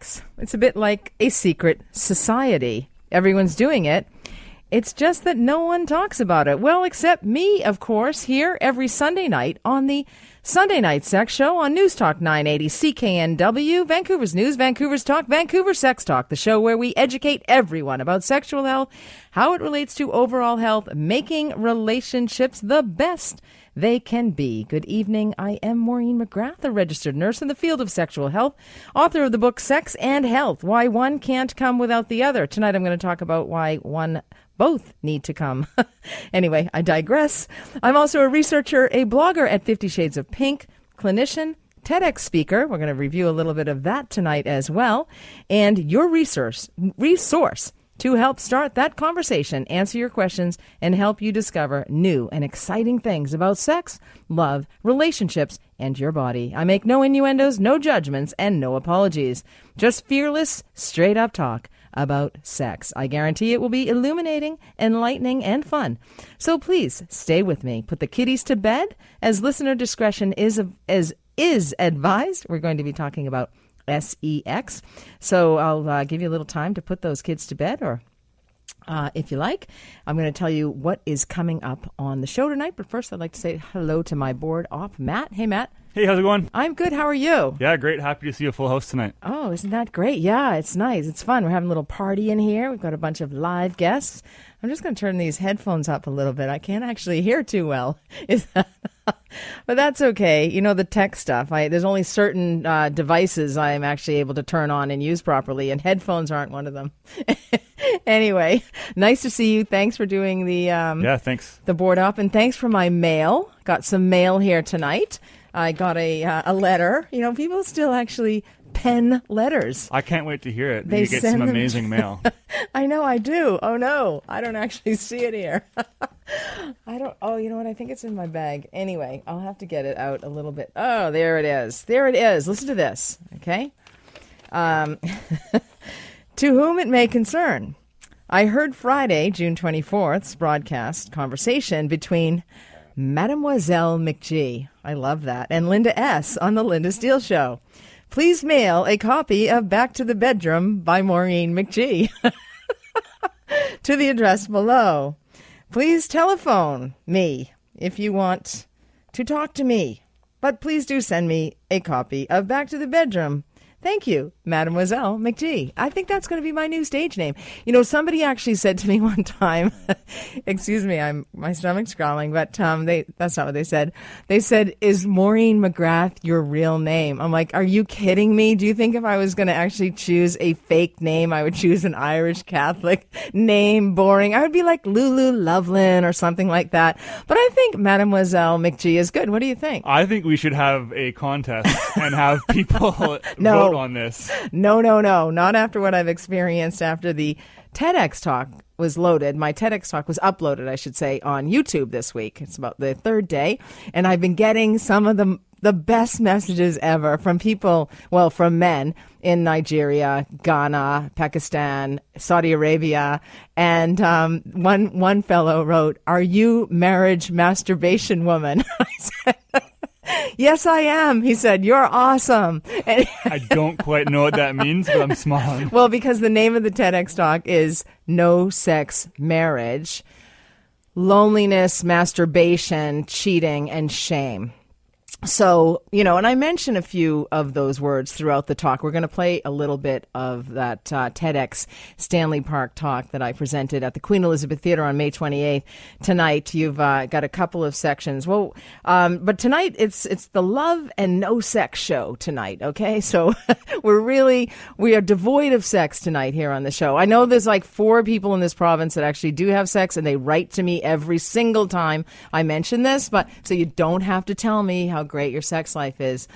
sex. It's a bit like a secret society. Everyone's doing it. It's just that no one talks about it. Well, except me, of course, here every Sunday night on the Sunday Night Sex Show on News Talk 980 CKNW, Vancouver's News, Vancouver's Talk, Vancouver Sex Talk, the show where we educate everyone about sexual health, how it relates to overall health, making relationships the best they can be. Good evening. I am Maureen McGrath, a registered nurse in the field of sexual health, author of the book Sex and Health Why One Can't Come Without the Other. Tonight I'm going to talk about why one both need to come. anyway, I digress. I'm also a researcher, a blogger at Fifty Shades of Pink, clinician, TEDx speaker. We're going to review a little bit of that tonight as well. And your resource, resource to help start that conversation, answer your questions, and help you discover new and exciting things about sex, love, relationships, and your body. I make no innuendos, no judgments, and no apologies. Just fearless, straight up talk about sex. I guarantee it will be illuminating, enlightening, and fun. So please stay with me. Put the kiddies to bed as listener discretion is as is advised. We're going to be talking about SEX. So I'll uh, give you a little time to put those kids to bed or uh, if you like. I'm going to tell you what is coming up on the show tonight. But first, I'd like to say hello to my board op, Matt. Hey, Matt. Hey, how's it going? I'm good. How are you? Yeah, great. Happy to see a full house tonight. Oh, isn't that great? Yeah, it's nice. It's fun. We're having a little party in here. We've got a bunch of live guests. I'm just going to turn these headphones up a little bit. I can't actually hear too well. Is that? but that's okay. You know the tech stuff. I, there's only certain uh, devices I am actually able to turn on and use properly, and headphones aren't one of them. anyway, nice to see you. Thanks for doing the um, yeah, thanks the board up, and thanks for my mail. Got some mail here tonight. I got a uh, a letter. You know, people still actually pen letters. I can't wait to hear it. They you get some amazing mail. I know I do. Oh no, I don't actually see it here. I don't. Oh, you know what? I think it's in my bag. Anyway, I'll have to get it out a little bit. Oh, there it is. There it is. Listen to this. Okay. Um, to whom it may concern, I heard Friday, June 24th's broadcast conversation between Mademoiselle McGee. I love that. And Linda S. on the Linda Steele Show. Please mail a copy of Back to the Bedroom by Maureen McGee to the address below. Please telephone me if you want to talk to me. But please do send me a copy of Back to the Bedroom Thank you, Mademoiselle McGee. I think that's going to be my new stage name. You know, somebody actually said to me one time, excuse me, I'm my stomach's growling, but um, they that's not what they said. They said, "Is Maureen McGrath your real name?" I'm like, "Are you kidding me? Do you think if I was going to actually choose a fake name, I would choose an Irish Catholic name? Boring. I would be like Lulu Loveland or something like that." But I think Mademoiselle McGee is good. What do you think? I think we should have a contest and have people no vote on this. No, no, no. Not after what I've experienced after the TEDx talk was loaded. My TEDx talk was uploaded, I should say, on YouTube this week. It's about the third day. And I've been getting some of the the best messages ever from people, well, from men in Nigeria, Ghana, Pakistan, Saudi Arabia, and um, one one fellow wrote, "Are you marriage masturbation woman?" I said, yes, I am. He said, You're awesome. And I don't quite know what that means, but I'm smiling. Well, because the name of the TEDx talk is No Sex Marriage Loneliness, Masturbation, Cheating, and Shame so, you know, and I mentioned a few of those words throughout the talk. We're going to play a little bit of that uh, TEDx Stanley Park talk that I presented at the Queen Elizabeth Theater on May 28th. Tonight, you've uh, got a couple of sections. Well, um, but tonight it's it's the love and no sex show tonight. Okay, so we're really we are devoid of sex tonight here on the show. I know there's like four people in this province that actually do have sex, and they write to me every single time I mention this. But so you don't have to tell me how great your sex life is.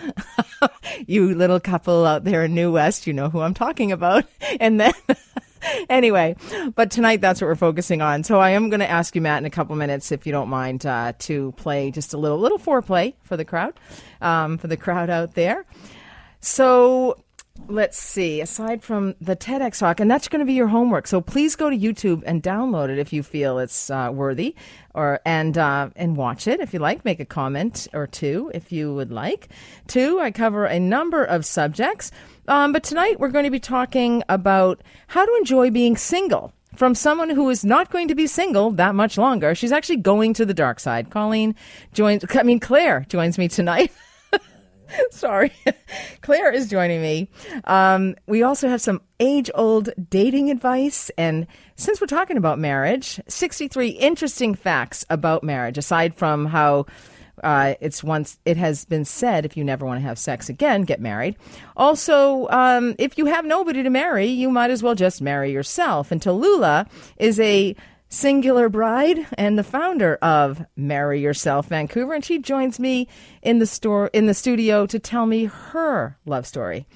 you little couple out there in New West, you know who I'm talking about. And then. anyway, but tonight that's what we're focusing on. So I am going to ask you, Matt, in a couple minutes, if you don't mind, uh, to play just a little little foreplay for the crowd, um, for the crowd out there. So let's see, aside from the TEDx talk, and that's going to be your homework. So please go to YouTube and download it if you feel it's uh, worthy, or and uh, and watch it if you like. Make a comment or two if you would like. Two, I cover a number of subjects, um, but tonight we're going to be talking about how to enjoy being single. From someone who is not going to be single that much longer. She's actually going to the dark side. Colleen joins, I mean, Claire joins me tonight. Sorry. Claire is joining me. Um, we also have some age old dating advice. And since we're talking about marriage, 63 interesting facts about marriage, aside from how uh, it's once it has been said if you never want to have sex again, get married. Also, um, if you have nobody to marry, you might as well just marry yourself. And Tallulah is a Singular Bride and the founder of Marry Yourself Vancouver, and she joins me in the store in the studio to tell me her love story.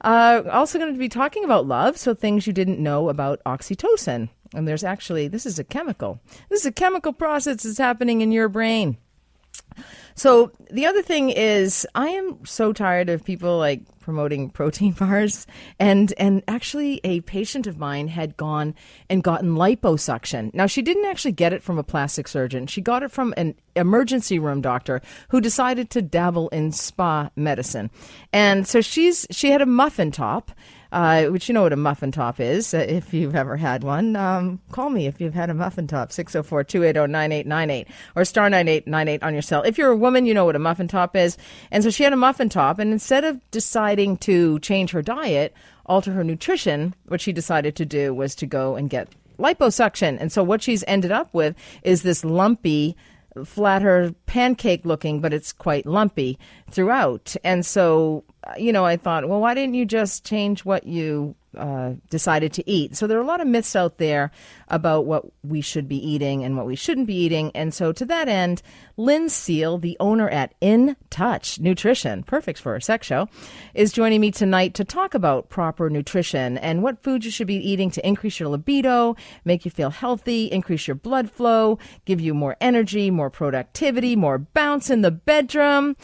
Uh, also, going to be talking about love, so things you didn't know about oxytocin. And there's actually this is a chemical. This is a chemical process that's happening in your brain. So the other thing is, I am so tired of people like promoting protein bars, and and actually, a patient of mine had gone and gotten liposuction. Now, she didn't actually get it from a plastic surgeon; she got it from an emergency room doctor who decided to dabble in spa medicine, and so she's she had a muffin top uh, which you know what a muffin top is uh, if you've ever had one. Um, call me if you've had a muffin top, 604 280 9898 or star 9898 on your cell. If you're a woman, you know what a muffin top is. And so she had a muffin top, and instead of deciding to change her diet, alter her nutrition, what she decided to do was to go and get liposuction. And so what she's ended up with is this lumpy, flatter pancake looking, but it's quite lumpy throughout. And so you know, I thought, well, why didn't you just change what you uh, decided to eat. So there are a lot of myths out there about what we should be eating and what we shouldn't be eating. And so to that end, Lynn Seal, the owner at In Touch Nutrition, perfect for a sex show, is joining me tonight to talk about proper nutrition and what foods you should be eating to increase your libido, make you feel healthy, increase your blood flow, give you more energy, more productivity, more bounce in the bedroom.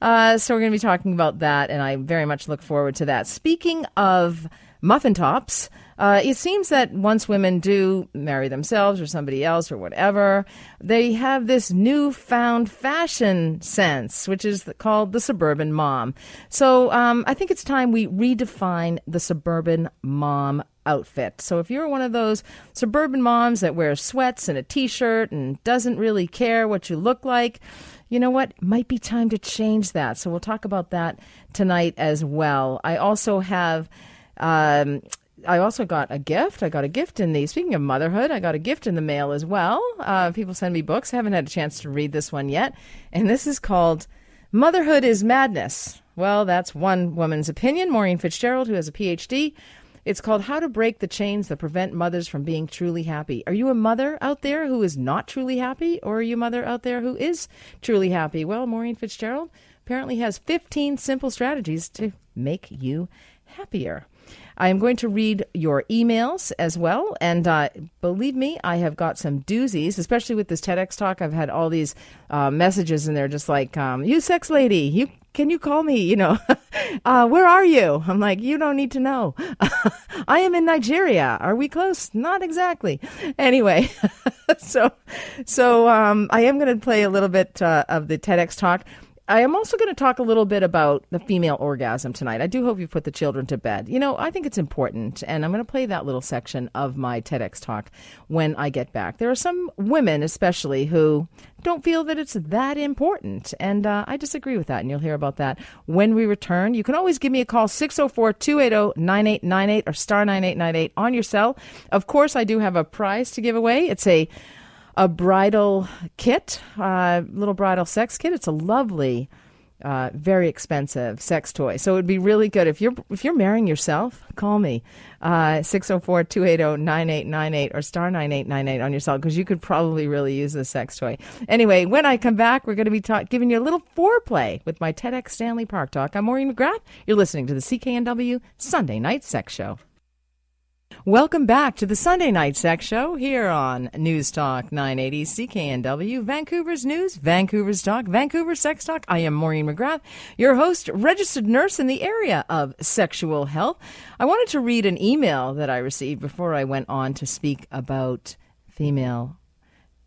Uh, so we're going to be talking about that, and I very much look forward to that. Speaking of muffin tops. Uh, it seems that once women do marry themselves or somebody else or whatever, they have this newfound fashion sense, which is called the suburban mom. So um, I think it's time we redefine the suburban mom outfit. So if you're one of those suburban moms that wears sweats and a t shirt and doesn't really care what you look like, you know what? Might be time to change that. So we'll talk about that tonight as well. I also have um, I also got a gift. I got a gift in the, speaking of motherhood, I got a gift in the mail as well. Uh, people send me books. I haven't had a chance to read this one yet. And this is called Motherhood is Madness. Well, that's one woman's opinion, Maureen Fitzgerald, who has a PhD. It's called How to Break the Chains That Prevent Mothers from Being Truly Happy. Are you a mother out there who is not truly happy, or are you a mother out there who is truly happy? Well, Maureen Fitzgerald apparently has 15 simple strategies to make you happier. I am going to read your emails as well. And uh, believe me, I have got some doozies, especially with this TEDx talk. I've had all these uh, messages, and they're just like, um, "You sex lady, you can you call me? You know, uh, where are you? I'm like, you don't need to know. I am in Nigeria. Are we close? Not exactly. Anyway, so so um, I am going to play a little bit uh, of the TEDx talk. I am also going to talk a little bit about the female orgasm tonight. I do hope you put the children to bed. You know, I think it's important, and I'm going to play that little section of my TEDx talk when I get back. There are some women, especially, who don't feel that it's that important, and uh, I disagree with that, and you'll hear about that when we return. You can always give me a call, 604 280 9898 or star 9898 on your cell. Of course, I do have a prize to give away. It's a a bridal kit, uh, little bridal sex kit. It's a lovely, uh, very expensive sex toy. So it would be really good if you're if you're marrying yourself. Call me uh, 604-280-9898 or star 9898 on your cell because you could probably really use this sex toy. Anyway, when I come back, we're going to be ta- giving you a little foreplay with my TEDx Stanley Park talk. I'm Maureen McGrath. You're listening to the CKNW Sunday Night Sex Show. Welcome back to the Sunday Night Sex Show here on News Talk 980 CKNW, Vancouver's News, Vancouver's Talk, Vancouver Sex Talk. I am Maureen McGrath, your host, registered nurse in the area of sexual health. I wanted to read an email that I received before I went on to speak about female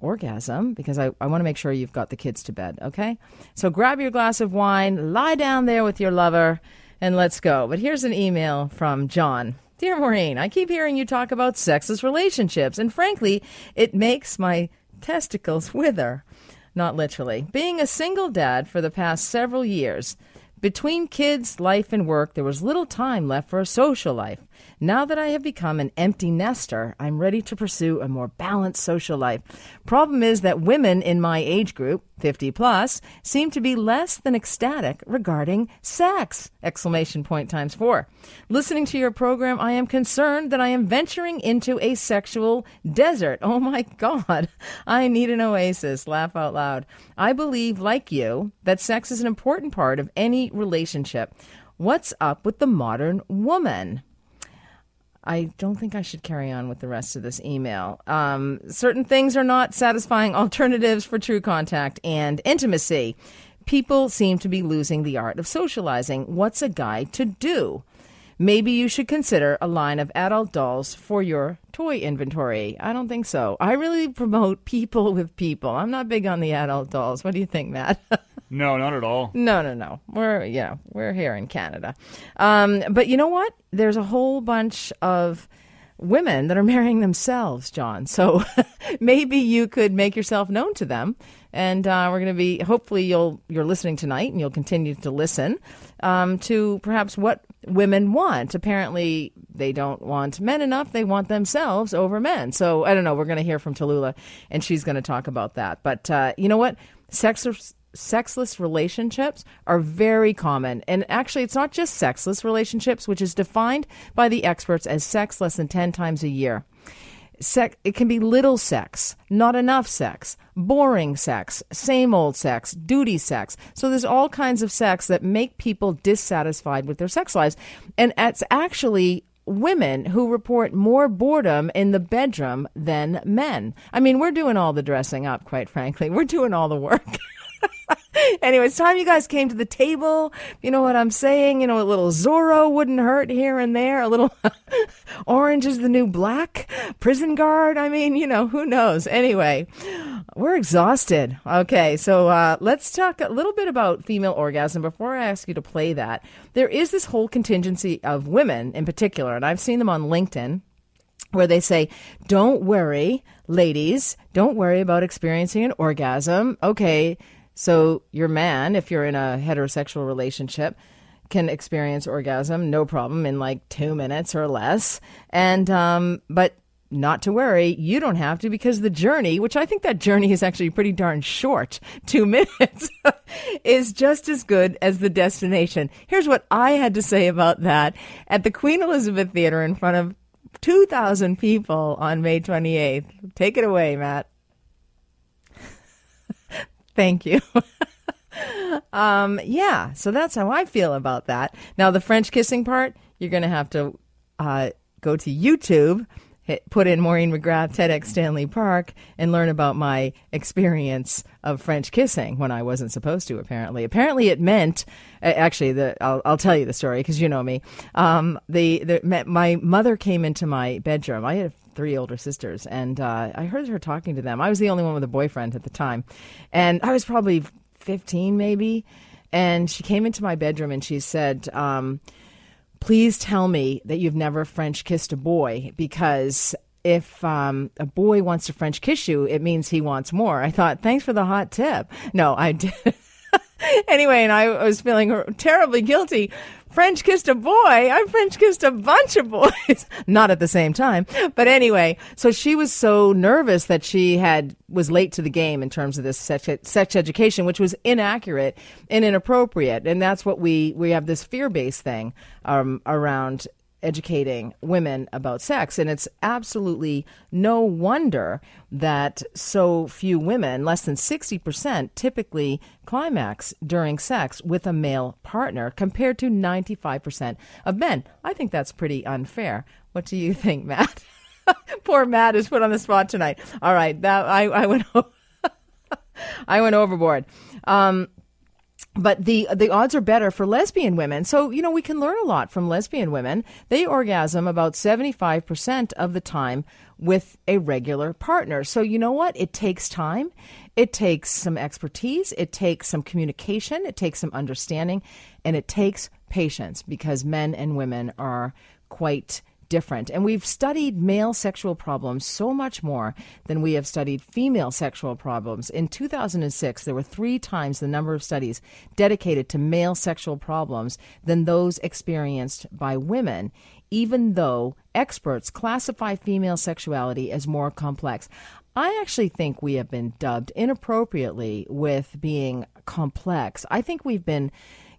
orgasm because I, I want to make sure you've got the kids to bed, okay? So grab your glass of wine, lie down there with your lover, and let's go. But here's an email from John. Dear Maureen, I keep hearing you talk about sexless relationships, and frankly, it makes my testicles wither. Not literally. Being a single dad for the past several years, between kids, life, and work, there was little time left for a social life. Now that I have become an empty nester, I'm ready to pursue a more balanced social life. Problem is that women in my age group, 50 plus, seem to be less than ecstatic regarding sex! Exclamation point times four. Listening to your program, I am concerned that I am venturing into a sexual desert. Oh my God. I need an oasis. Laugh out loud. I believe, like you, that sex is an important part of any relationship. What's up with the modern woman? I don't think I should carry on with the rest of this email. Um, certain things are not satisfying alternatives for true contact and intimacy. People seem to be losing the art of socializing. What's a guy to do? Maybe you should consider a line of adult dolls for your toy inventory. I don't think so. I really promote people with people. I'm not big on the adult dolls. What do you think, Matt? No, not at all. No, no, no. We're yeah, we're here in Canada. Um, but you know what? There's a whole bunch of women that are marrying themselves, John. So maybe you could make yourself known to them. And uh, we're going to be hopefully you'll you're listening tonight and you'll continue to listen um, to perhaps what women want. Apparently, they don't want men enough; they want themselves over men. So I don't know. We're going to hear from Tallulah, and she's going to talk about that. But uh, you know what? Sex sexless relationships are very common. And actually, it's not just sexless relationships, which is defined by the experts as sex less than 10 times a year. Sex, it can be little sex, not enough sex, boring sex, same old sex, duty sex. So there's all kinds of sex that make people dissatisfied with their sex lives. And it's actually women who report more boredom in the bedroom than men. I mean, we're doing all the dressing up, quite frankly. We're doing all the work. anyway, it's time you guys came to the table. You know what I'm saying? You know, a little Zorro wouldn't hurt here and there. A little orange is the new black. Prison guard. I mean, you know, who knows? Anyway, we're exhausted. Okay, so uh, let's talk a little bit about female orgasm before I ask you to play that. There is this whole contingency of women in particular, and I've seen them on LinkedIn where they say, Don't worry, ladies, don't worry about experiencing an orgasm. Okay, so your man, if you're in a heterosexual relationship, can experience orgasm no problem in like two minutes or less. And um, but not to worry, you don't have to because the journey, which I think that journey is actually pretty darn short, two minutes, is just as good as the destination. Here's what I had to say about that at the Queen Elizabeth Theater in front of 2,000 people on May 28th. Take it away, Matt. Thank you. um, yeah, so that's how I feel about that. Now, the French kissing part, you're going to have to uh, go to YouTube, hit, put in Maureen McGrath, TEDx Stanley Park, and learn about my experience of French kissing when I wasn't supposed to. Apparently, apparently it meant. Actually, the I'll, I'll tell you the story because you know me. Um, the, the my mother came into my bedroom. I had three older sisters, and uh, I heard her talking to them. I was the only one with a boyfriend at the time, and I was probably 15 maybe. And she came into my bedroom and she said, um, Please tell me that you've never French kissed a boy because if um, a boy wants to French kiss you, it means he wants more. I thought, thanks for the hot tip. No, I did. anyway, and I was feeling terribly guilty French kissed a boy. I French kissed a bunch of boys, not at the same time. But anyway, so she was so nervous that she had was late to the game in terms of this sex, sex education, which was inaccurate and inappropriate. And that's what we we have this fear based thing um, around educating women about sex. And it's absolutely no wonder that so few women, less than 60%, typically climax during sex with a male partner compared to 95% of men. I think that's pretty unfair. What do you think, Matt? Poor Matt is put on the spot tonight. All right, that I, I went I went overboard. Um, but the the odds are better for lesbian women. So, you know, we can learn a lot from lesbian women. They orgasm about 75% of the time with a regular partner. So, you know what? It takes time. It takes some expertise, it takes some communication, it takes some understanding, and it takes patience because men and women are quite different. And we've studied male sexual problems so much more than we have studied female sexual problems. In 2006, there were three times the number of studies dedicated to male sexual problems than those experienced by women, even though experts classify female sexuality as more complex. I actually think we have been dubbed inappropriately with being complex. I think we've been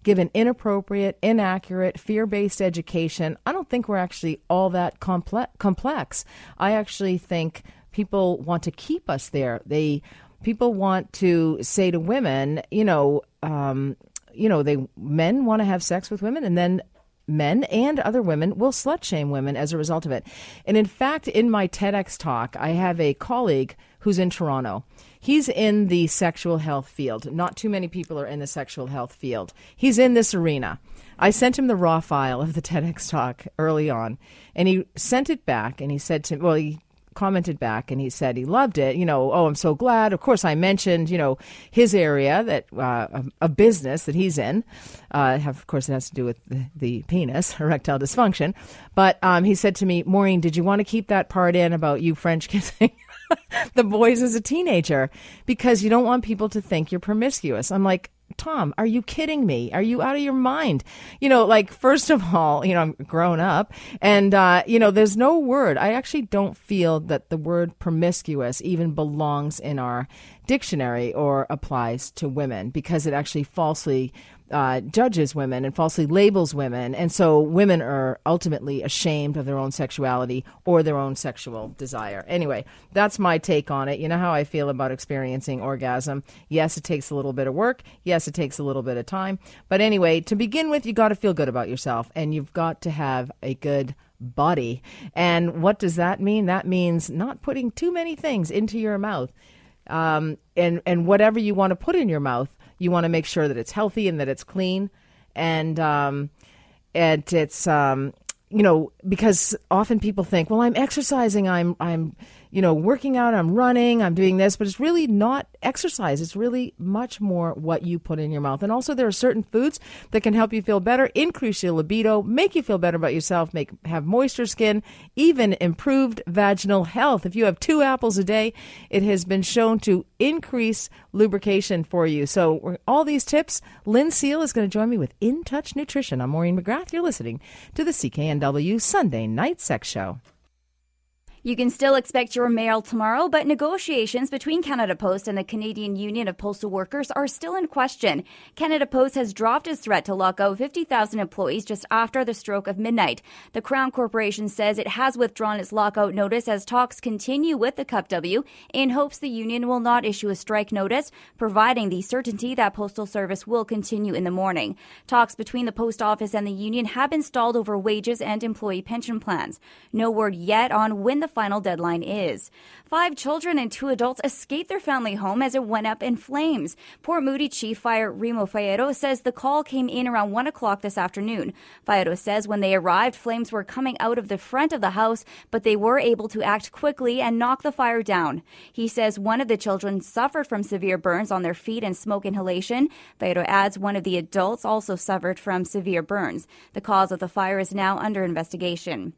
given inappropriate, inaccurate, fear based education, I don't think we're actually all that comple- complex. I actually think people want to keep us there. They people want to say to women, you know, um, you know, they men want to have sex with women, and then men and other women will slut shame women as a result of it. And in fact, in my TEDx talk, I have a colleague who's in Toronto. He's in the sexual health field. Not too many people are in the sexual health field. He's in this arena. I sent him the raw file of the TEDx talk early on, and he sent it back and he said to well, he commented back and he said he loved it. You know, oh, I'm so glad. Of course, I mentioned, you know, his area that uh, a business that he's in. Uh, have, of course, it has to do with the, the penis, erectile dysfunction. But um, he said to me, Maureen, did you want to keep that part in about you French kissing? the boys as a teenager because you don't want people to think you're promiscuous. I'm like, Tom, are you kidding me? Are you out of your mind? You know, like, first of all, you know, I'm grown up and, uh, you know, there's no word. I actually don't feel that the word promiscuous even belongs in our dictionary or applies to women because it actually falsely uh, judges women and falsely labels women. And so women are ultimately ashamed of their own sexuality or their own sexual desire. Anyway, that's my take on it. You know how I feel about experiencing orgasm. Yes, it takes a little bit of work. Yes, it takes a little bit of time. But anyway, to begin with, you got to feel good about yourself and you've got to have a good body. And what does that mean? That means not putting too many things into your mouth. Um, and, and whatever you want to put in your mouth, you want to make sure that it's healthy and that it's clean, and um, and it's um, you know because often people think, well, I'm exercising, I'm I'm you know, working out, I'm running, I'm doing this, but it's really not exercise. It's really much more what you put in your mouth. And also, there are certain foods that can help you feel better, increase your libido, make you feel better about yourself, make have moisture skin, even improved vaginal health. If you have two apples a day, it has been shown to increase lubrication for you. So, all these tips, Lynn Seal is going to join me with In Touch Nutrition. I'm Maureen McGrath. You're listening to the CKNW Sunday Night Sex Show. You can still expect your mail tomorrow, but negotiations between Canada Post and the Canadian Union of Postal Workers are still in question. Canada Post has dropped its threat to lock out 50,000 employees just after the stroke of midnight. The Crown Corporation says it has withdrawn its lockout notice as talks continue with the CUPW in hopes the union will not issue a strike notice, providing the certainty that postal service will continue in the morning. Talks between the post office and the union have been stalled over wages and employee pension plans. No word yet on when the final deadline is. Five children and two adults escaped their family home as it went up in flames. Port Moody Chief Fire Remo Faedo says the call came in around 1 o'clock this afternoon. Faedo says when they arrived, flames were coming out of the front of the house, but they were able to act quickly and knock the fire down. He says one of the children suffered from severe burns on their feet and smoke inhalation. Faedo adds one of the adults also suffered from severe burns. The cause of the fire is now under investigation.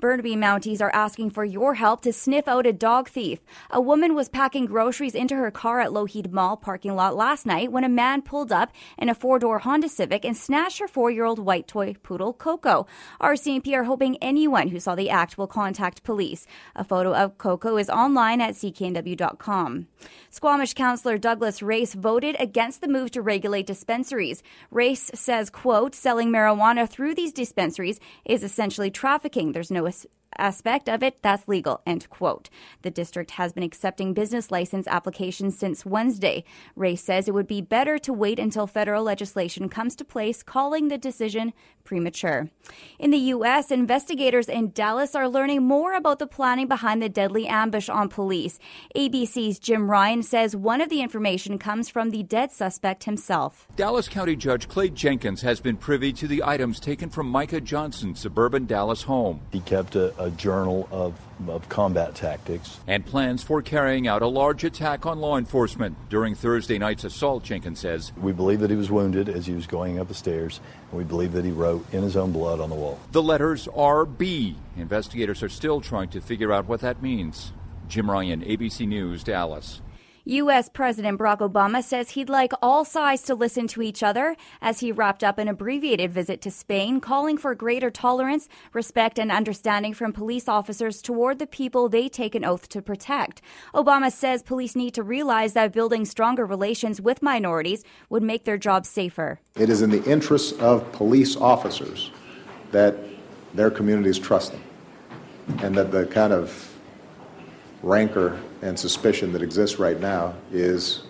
Burnaby Mounties are asking for your help to sniff out a dog thief. A woman was packing groceries into her car at Lougheed Mall parking lot last night when a man pulled up in a four door Honda Civic and snatched her four year old white toy poodle, Coco. RCMP are hoping anyone who saw the act will contact police. A photo of Coco is online at cknw.com. Squamish Councillor Douglas Race voted against the move to regulate dispensaries. Race says, quote, selling marijuana through these dispensaries is essentially trafficking. There's no aspect of it that's legal end quote. The district has been accepting business license applications since wednesday. Race says it would be better to wait until federal legislation comes to place calling the decision premature. In the u.s investigators in dallas are learning more about the planning behind the deadly ambush on police. Abc's jim ryan says one of the information comes from the dead suspect himself. Dallas county judge clay jenkins has been privy to the items taken from micah johnson's suburban dallas home. He kept a, a journal of, of combat tactics. And plans for carrying out a large attack on law enforcement during Thursday night's assault, Jenkins says. We believe that he was wounded as he was going up the stairs, and we believe that he wrote in his own blood on the wall. The letters are B. Investigators are still trying to figure out what that means. Jim Ryan, ABC News, Dallas. U.S. President Barack Obama says he'd like all sides to listen to each other as he wrapped up an abbreviated visit to Spain, calling for greater tolerance, respect, and understanding from police officers toward the people they take an oath to protect. Obama says police need to realize that building stronger relations with minorities would make their jobs safer. It is in the interests of police officers that their communities trust them and that the kind of rancor and suspicion that exists right now is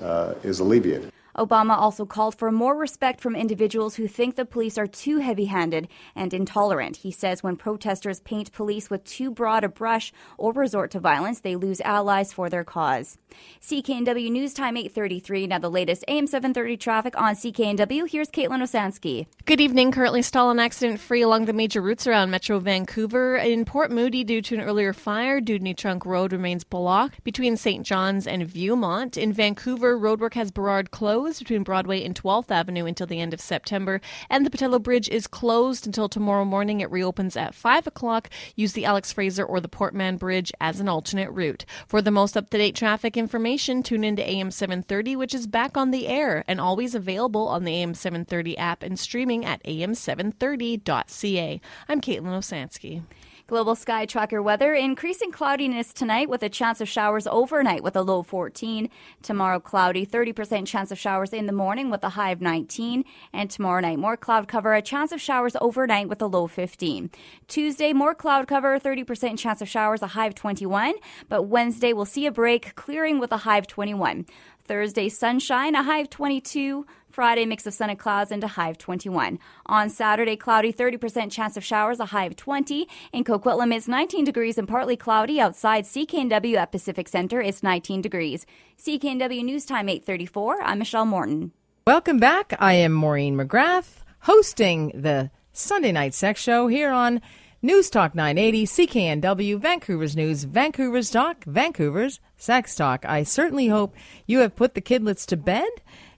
uh, is alleviated. Obama also called for more respect from individuals who think the police are too heavy handed and intolerant. He says when protesters paint police with too broad a brush or resort to violence, they lose allies for their cause. CKNW News Time 833. Now the latest AM 730 traffic on CKNW. Here's Caitlin Osansky. Good evening. Currently stall and accident free along the major routes around Metro Vancouver. In Port Moody, due to an earlier fire, Dewdney Trunk Road remains blocked between St. John's and Viewmont. In Vancouver, roadwork has Burrard closed closed between Broadway and 12th Avenue until the end of September, and the Pattullo Bridge is closed until tomorrow morning. It reopens at 5 o'clock. Use the Alex Fraser or the Port Mann Bridge as an alternate route. For the most up to date traffic information, tune into AM 730, which is back on the air and always available on the AM 730 app and streaming at am730.ca. I'm Caitlin Osansky. Global Sky Tracker weather increasing cloudiness tonight with a chance of showers overnight with a low 14. Tomorrow cloudy, 30% chance of showers in the morning with a high of 19. And tomorrow night more cloud cover, a chance of showers overnight with a low 15. Tuesday more cloud cover, 30% chance of showers, a high of 21. But Wednesday we'll see a break, clearing with a high of 21. Thursday sunshine, a high of 22. Friday, mix of sun and clouds and a high of 21. On Saturday, cloudy, 30% chance of showers, a high of 20. In Coquitlam, it's 19 degrees and partly cloudy. Outside CKNW at Pacific Center, it's 19 degrees. CKNW News Time 834. I'm Michelle Morton. Welcome back. I am Maureen McGrath, hosting the Sunday Night Sex Show here on News Talk 980, CKNW, Vancouver's News, Vancouver's Talk, Vancouver's Sex Talk. I certainly hope you have put the kidlets to bed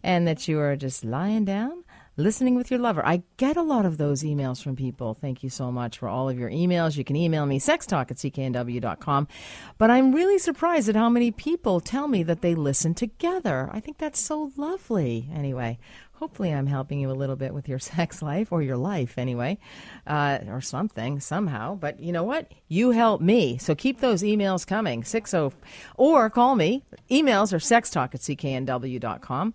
and that you are just lying down listening with your lover. I get a lot of those emails from people. Thank you so much for all of your emails. You can email me sextalk at cknw.com. But I'm really surprised at how many people tell me that they listen together. I think that's so lovely. Anyway, hopefully I'm helping you a little bit with your sex life or your life anyway, uh, or something somehow. But you know what? You help me. So keep those emails coming. 60 or call me. Emails are sextalk at cknw.com.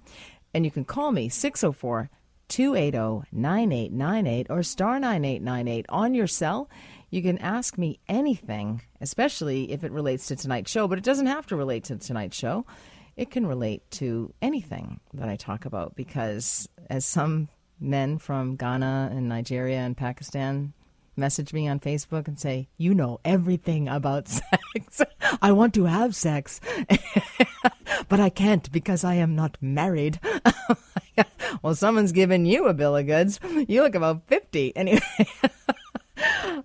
And you can call me 604 280 9898 or star 9898 on your cell. You can ask me anything, especially if it relates to tonight's show, but it doesn't have to relate to tonight's show. It can relate to anything that I talk about because, as some men from Ghana and Nigeria and Pakistan message me on Facebook and say, You know everything about sex. I want to have sex, but I can't because I am not married. well, someone's giving you a bill of goods. You look about 50. Anyway,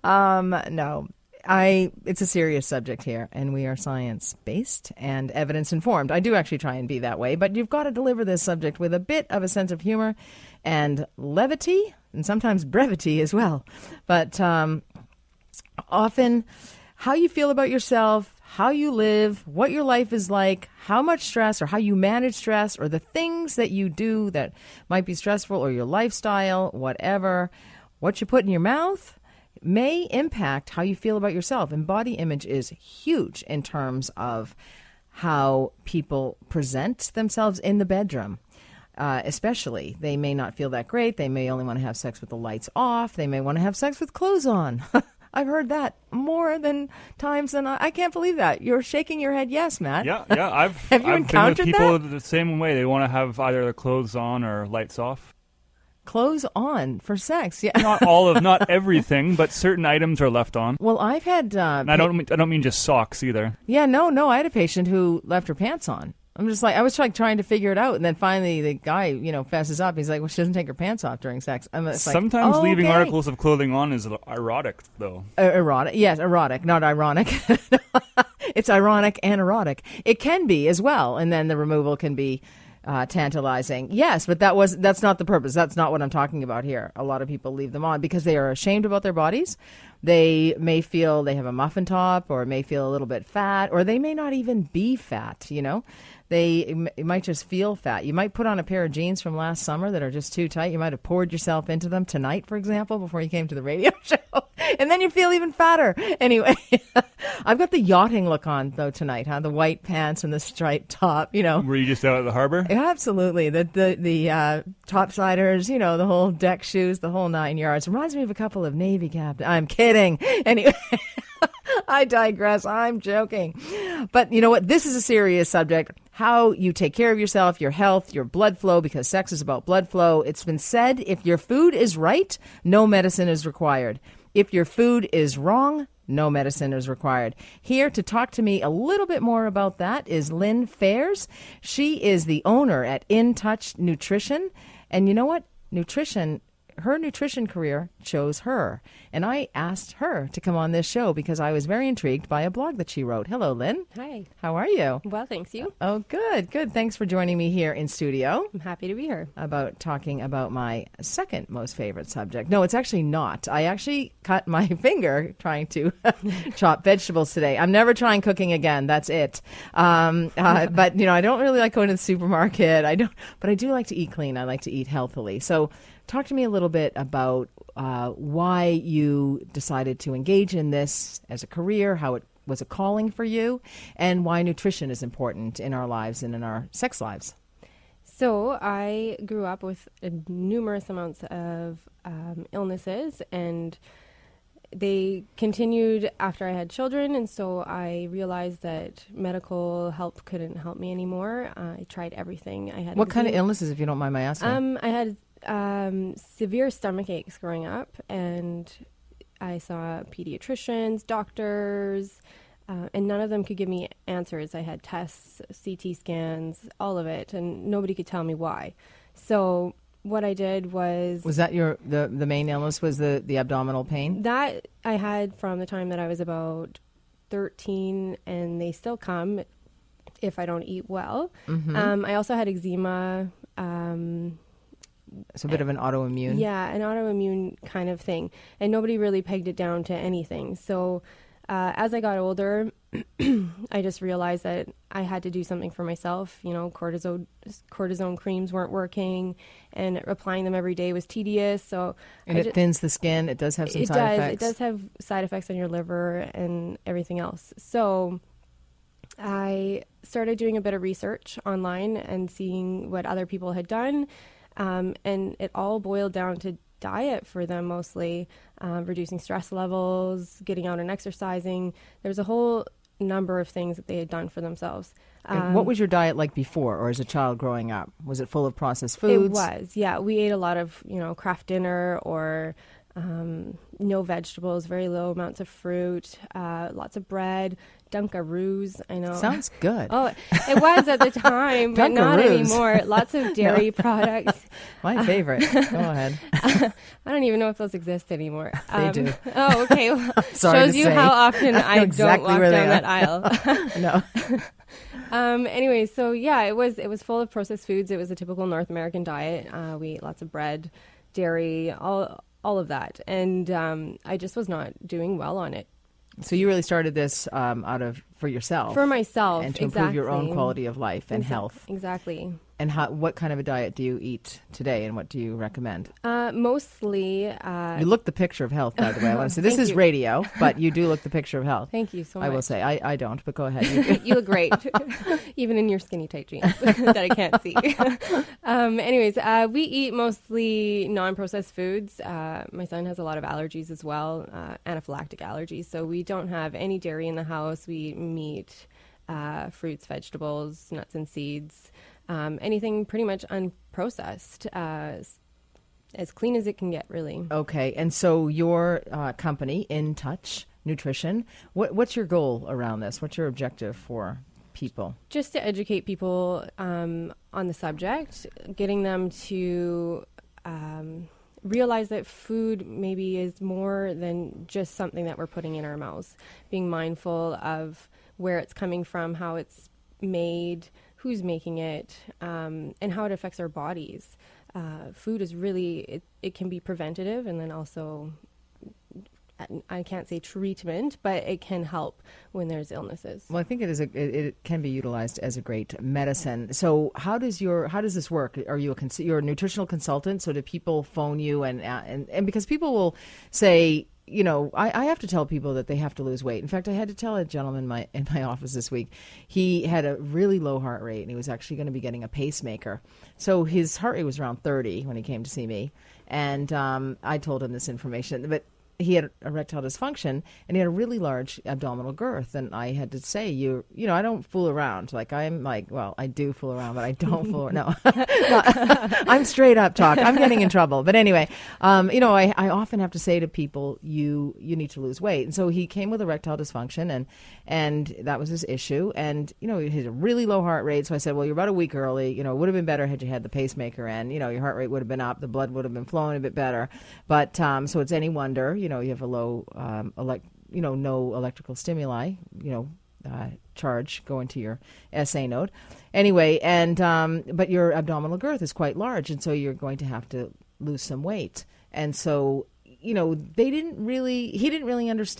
um, no. I it's a serious subject here and we are science based and evidence informed. I do actually try and be that way, but you've got to deliver this subject with a bit of a sense of humor and levity and sometimes brevity as well. But um, often how you feel about yourself, how you live, what your life is like, how much stress or how you manage stress, or the things that you do that might be stressful, or your lifestyle, whatever, what you put in your mouth may impact how you feel about yourself. And body image is huge in terms of how people present themselves in the bedroom. Uh, especially, they may not feel that great. They may only want to have sex with the lights off. They may want to have sex with clothes on. I've heard that more than times than I, I can't believe that. You're shaking your head, yes, Matt. Yeah, yeah. I've Have you I've encountered been with people that? the same way. They want to have either the clothes on or lights off. Clothes on for sex. Yeah. Not all of, not everything, but certain items are left on. Well, I've had. Uh, And I don't, mean, I don't mean just socks either. Yeah, no, no. I had a patient who left her pants on. I'm just like, I was like trying to figure it out, and then finally the guy, you know, fesses up. He's like, "Well, she doesn't take her pants off during sex." I'm like, Sometimes "Oh, leaving okay." articles of clothing on is erotic, though. Uh, erotic. Yes, erotic, not ironic. it's ironic and erotic. It can be as well, and then the removal can be uh, tantalizing. Yes, but that was that's not the purpose. That's not what I'm talking about here. A lot of people leave them on because they are ashamed about their bodies. They may feel they have a muffin top, or may feel a little bit fat, or they may not even be fat. You know. They it might just feel fat. You might put on a pair of jeans from last summer that are just too tight. You might have poured yourself into them tonight, for example, before you came to the radio show, and then you feel even fatter. Anyway, I've got the yachting look on though tonight, huh? The white pants and the striped top. You know, Were you just out at the harbor? Absolutely. The the the uh, topsiders, you know, the whole deck shoes, the whole nine yards. Reminds me of a couple of Navy captains. I'm kidding. Anyway. I digress. I'm joking. But you know what? This is a serious subject. How you take care of yourself, your health, your blood flow, because sex is about blood flow. It's been said if your food is right, no medicine is required. If your food is wrong, no medicine is required. Here to talk to me a little bit more about that is Lynn Fairs. She is the owner at In Touch Nutrition. And you know what? Nutrition her nutrition career chose her. And I asked her to come on this show because I was very intrigued by a blog that she wrote. Hello, Lynn. Hi. How are you? Well, thanks you. Oh, good, good. Thanks for joining me here in studio I'm happy to be here. about talking about my second most favorite subject. No, it's actually not. I actually cut my finger trying to chop vegetables today. I'm never trying cooking again. That's it. Um, uh, but you know, I don't really like going to the supermarket. I don't, but I do like to eat clean. I like to eat healthily. So, talk to me a little bit about uh, why you decided to engage in this as a career, how it was a calling for you, and why nutrition is important in our lives and in our sex lives. So, I grew up with uh, numerous amounts of um, illnesses, and they continued after I had children. And so, I realized that medical help couldn't help me anymore. I tried everything. I had What kind of illnesses, if you don't mind my asking? Um, I had um, severe stomach aches growing up, and I saw pediatricians, doctors, uh, and none of them could give me answers. I had tests, CT scans, all of it, and nobody could tell me why. So what I did was was that your the the main illness? Was the the abdominal pain? that I had from the time that I was about 13, and they still come if I don't eat well. Mm-hmm. Um, I also had eczema. Um, It's a bit of an autoimmune. Yeah, an autoimmune kind of thing. And nobody really pegged it down to anything. So uh, as I got older, I just realized that I had to do something for myself. You know, cortisone, cortisone creams weren't working, and applying them every day was tedious. So and I it ju- thins the skin. It does have some it side does. effects. It does have side effects on your liver and everything else. So I started doing a bit of research online and seeing what other people had done. Um, and it all boiled down to diet for them mostly, um, reducing stress levels, getting out and exercising. There's a whole number of things that they had done for themselves. Um, what was your diet like before, or as a child growing up? Was it full of processed foods? It was, yeah. We ate a lot of, you know, Kraft dinner or um, no vegetables, very low amounts of fruit, uh, lots of bread, Dunkaroos. I know. Sounds good. Oh, it was at the time, but not anymore. Lots of dairy products. My favorite. Go ahead. I don't even know if those exist anymore. They do. Oh, okay. Well, shows you say. how often I I, exactly don't walk down that aisle. No. Um, anyway, so yeah, it was it was full of processed foods. It was a typical North American diet. Uh, we ate lots of bread, dairy, all all of that. And um, I just was not doing well on it. So you really started this um, out of for yourself, For myself, and to improve your own quality of life and Exa- health. Exactly. And how, what kind of a diet do you eat today, and what do you recommend? Uh, mostly. Uh, You look the picture of health, by the way. I want to say this is you. radio, but you do look the picture of health. Thank you so much. I will say I, I don't, but go ahead. You- you look great, even in your skinny tight jeans that I can't see. um, anyways, uh, we eat mostly non-processed foods. Uh, my son has a lot of allergies as well, uh, anaphylactic allergies. So we don't have any dairy in the house. We eat meat, uh, fruits, vegetables, nuts and seeds, um, anything pretty much unprocessed. Uh, as clean as it can get, really. okay, and so your uh, company, In Touch Nutrition, what, what's your goal around this? What's your objective for people? just to educate people um, on the subject, getting them to um, realize that food maybe is more than just something that we're putting in our mouths. Being mindful of where it's coming from, how it's made, who's making it, um, and how it affects our bodies. Uh, food is really it, it can be preventative and then also I can't say treatment, but it can help when there's illnesses. Well, I think it is. A, it, it can be utilized as a great medicine. So, how does your how does this work? Are you a you're a nutritional consultant? So, do people phone you and uh, and and because people will say, you know, I, I have to tell people that they have to lose weight. In fact, I had to tell a gentleman in my in my office this week. He had a really low heart rate, and he was actually going to be getting a pacemaker. So his heart rate was around 30 when he came to see me, and um, I told him this information, but he had erectile dysfunction and he had a really large abdominal girth and i had to say you you know i don't fool around. Like i'm like well i do fool around but i don't fool no. No, i'm straight up talk. I'm getting in trouble. But anyway um, you know I, I often have to say to people you you need to lose weight. And so he came with erectile dysfunction and and that was his issue. And you know he had a really low heart rate so i said well you're about a week early. You know it would have been better had you had the pacemaker and you know your heart rate would have been up. The blood would have been flowing a bit better. But um, so it's any wonder you know you have a low um, elect you know no electrical stimuli you know uh, charge going to your SA node. Anyway and um, but your abdominal girth is quite large and so you're going to have to lose some weight. And so you know they didn't really he didn't really understand